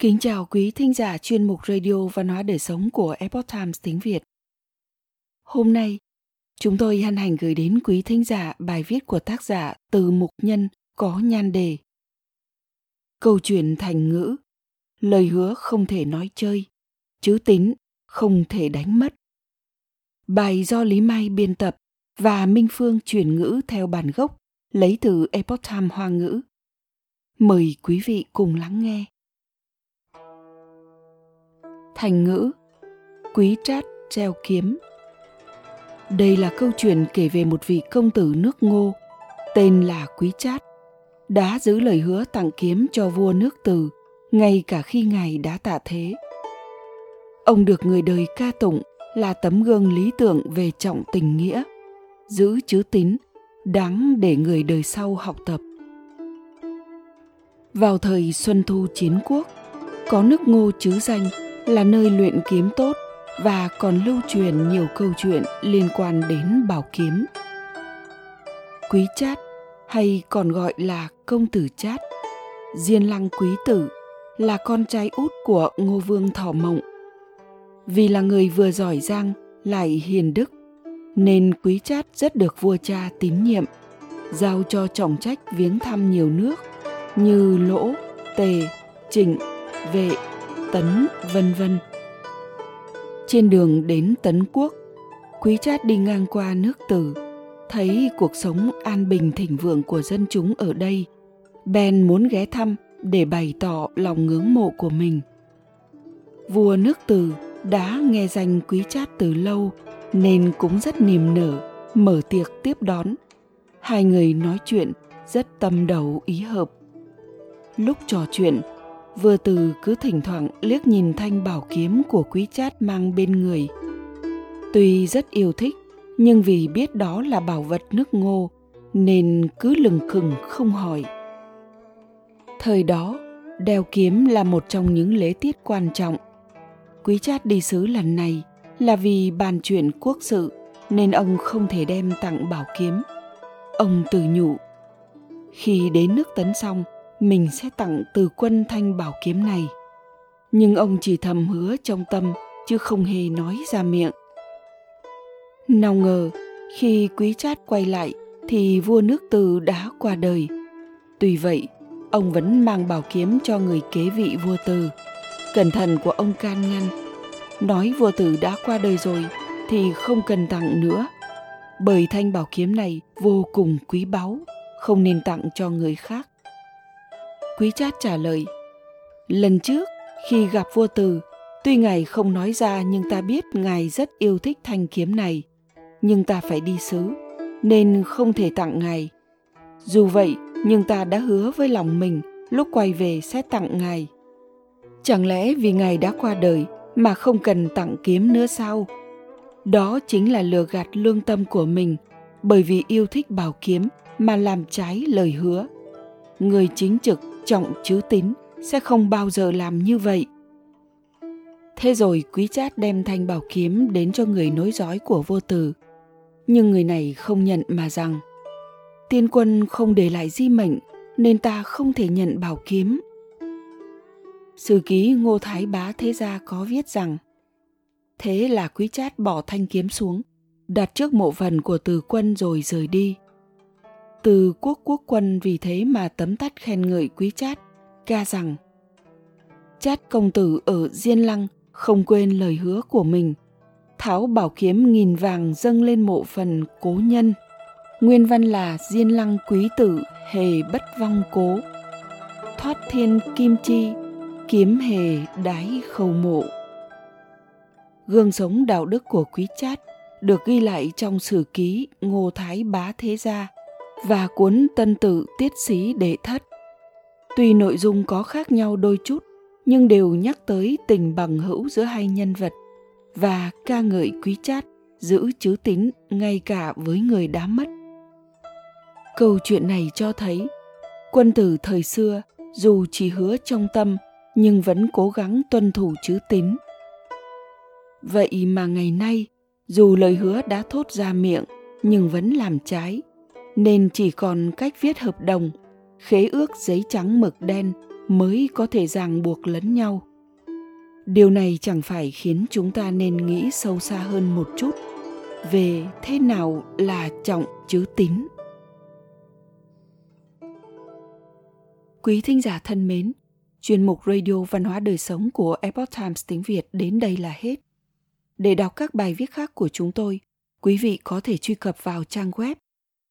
Kính chào quý thính giả chuyên mục Radio Văn hóa Đời Sống của Epoch Times tiếng Việt. Hôm nay, chúng tôi hân hạnh gửi đến quý thính giả bài viết của tác giả Từ Mục Nhân có nhan đề Câu chuyện thành ngữ, lời hứa không thể nói chơi, chữ tín không thể đánh mất. Bài do Lý Mai biên tập và Minh Phương chuyển ngữ theo bản gốc lấy từ Epoch Times Hoa ngữ. Mời quý vị cùng lắng nghe. Thành ngữ Quý trát treo kiếm Đây là câu chuyện kể về một vị công tử nước ngô tên là Quý Trát đã giữ lời hứa tặng kiếm cho vua nước Từ ngay cả khi ngài đã tạ thế. Ông được người đời ca tụng là tấm gương lý tưởng về trọng tình nghĩa, giữ chữ tín, đáng để người đời sau học tập. Vào thời Xuân Thu Chiến Quốc, có nước ngô chứ danh là nơi luyện kiếm tốt và còn lưu truyền nhiều câu chuyện liên quan đến bảo kiếm. Quý Chát hay còn gọi là công tử Chát, Diên Lăng Quý Tử là con trai út của Ngô Vương Thỏ Mộng. Vì là người vừa giỏi giang lại hiền đức, nên Quý Chát rất được vua cha tín nhiệm, giao cho trọng trách viếng thăm nhiều nước như Lỗ, Tề, Trịnh, Vệ, Tấn, vân vân. Trên đường đến Tấn Quốc, Quý Trát đi ngang qua nước Từ, thấy cuộc sống an bình thịnh vượng của dân chúng ở đây, bèn muốn ghé thăm để bày tỏ lòng ngưỡng mộ của mình. Vua nước Từ đã nghe danh Quý Trát từ lâu nên cũng rất niềm nở mở tiệc tiếp đón. Hai người nói chuyện rất tâm đầu ý hợp. Lúc trò chuyện, vừa từ cứ thỉnh thoảng liếc nhìn thanh bảo kiếm của quý chát mang bên người. Tuy rất yêu thích, nhưng vì biết đó là bảo vật nước ngô, nên cứ lừng khừng không hỏi. Thời đó, đeo kiếm là một trong những lễ tiết quan trọng. Quý chát đi sứ lần này là vì bàn chuyện quốc sự, nên ông không thể đem tặng bảo kiếm. Ông tự nhủ, khi đến nước tấn xong mình sẽ tặng từ quân thanh bảo kiếm này. Nhưng ông chỉ thầm hứa trong tâm, chứ không hề nói ra miệng. Nào ngờ, khi quý chát quay lại, thì vua nước từ đã qua đời. Tuy vậy, ông vẫn mang bảo kiếm cho người kế vị vua từ. Cẩn thận của ông can ngăn. Nói vua tử đã qua đời rồi, thì không cần tặng nữa. Bởi thanh bảo kiếm này vô cùng quý báu, không nên tặng cho người khác. Quý Trát trả lời, lần trước khi gặp vua Từ, tuy ngài không nói ra nhưng ta biết ngài rất yêu thích thanh kiếm này, nhưng ta phải đi sứ nên không thể tặng ngài. Dù vậy, nhưng ta đã hứa với lòng mình lúc quay về sẽ tặng ngài. Chẳng lẽ vì ngài đã qua đời mà không cần tặng kiếm nữa sao? Đó chính là lừa gạt lương tâm của mình, bởi vì yêu thích bảo kiếm mà làm trái lời hứa. Người chính trực trọng chứ tín, sẽ không bao giờ làm như vậy. Thế rồi quý chát đem thanh bảo kiếm đến cho người nối dõi của vô tử nhưng người này không nhận mà rằng, tiên quân không để lại di mệnh, nên ta không thể nhận bảo kiếm. Sử ký ngô thái bá thế gia có viết rằng, thế là quý chát bỏ thanh kiếm xuống, đặt trước mộ phần của từ quân rồi rời đi từ quốc quốc quân vì thế mà tấm tắt khen ngợi quý chát, ca rằng Chát công tử ở Diên Lăng không quên lời hứa của mình, tháo bảo kiếm nghìn vàng dâng lên mộ phần cố nhân. Nguyên văn là Diên Lăng quý tử hề bất vong cố, thoát thiên kim chi, kiếm hề đái khâu mộ. Gương sống đạo đức của quý chát được ghi lại trong sử ký Ngô Thái Bá Thế Gia và cuốn Tân Tự Tiết Xí Đệ Thất. Tuy nội dung có khác nhau đôi chút, nhưng đều nhắc tới tình bằng hữu giữa hai nhân vật và ca ngợi quý chát giữ chữ tín ngay cả với người đã mất. Câu chuyện này cho thấy quân tử thời xưa dù chỉ hứa trong tâm nhưng vẫn cố gắng tuân thủ chữ tín. Vậy mà ngày nay, dù lời hứa đã thốt ra miệng nhưng vẫn làm trái, nên chỉ còn cách viết hợp đồng, khế ước giấy trắng mực đen mới có thể ràng buộc lẫn nhau. Điều này chẳng phải khiến chúng ta nên nghĩ sâu xa hơn một chút về thế nào là trọng chứ tín. Quý thính giả thân mến chuyên mục radio văn hóa đời sống của epoch times tiếng việt đến đây là hết. Để đọc các bài viết khác của chúng tôi quý vị có thể truy cập vào trang web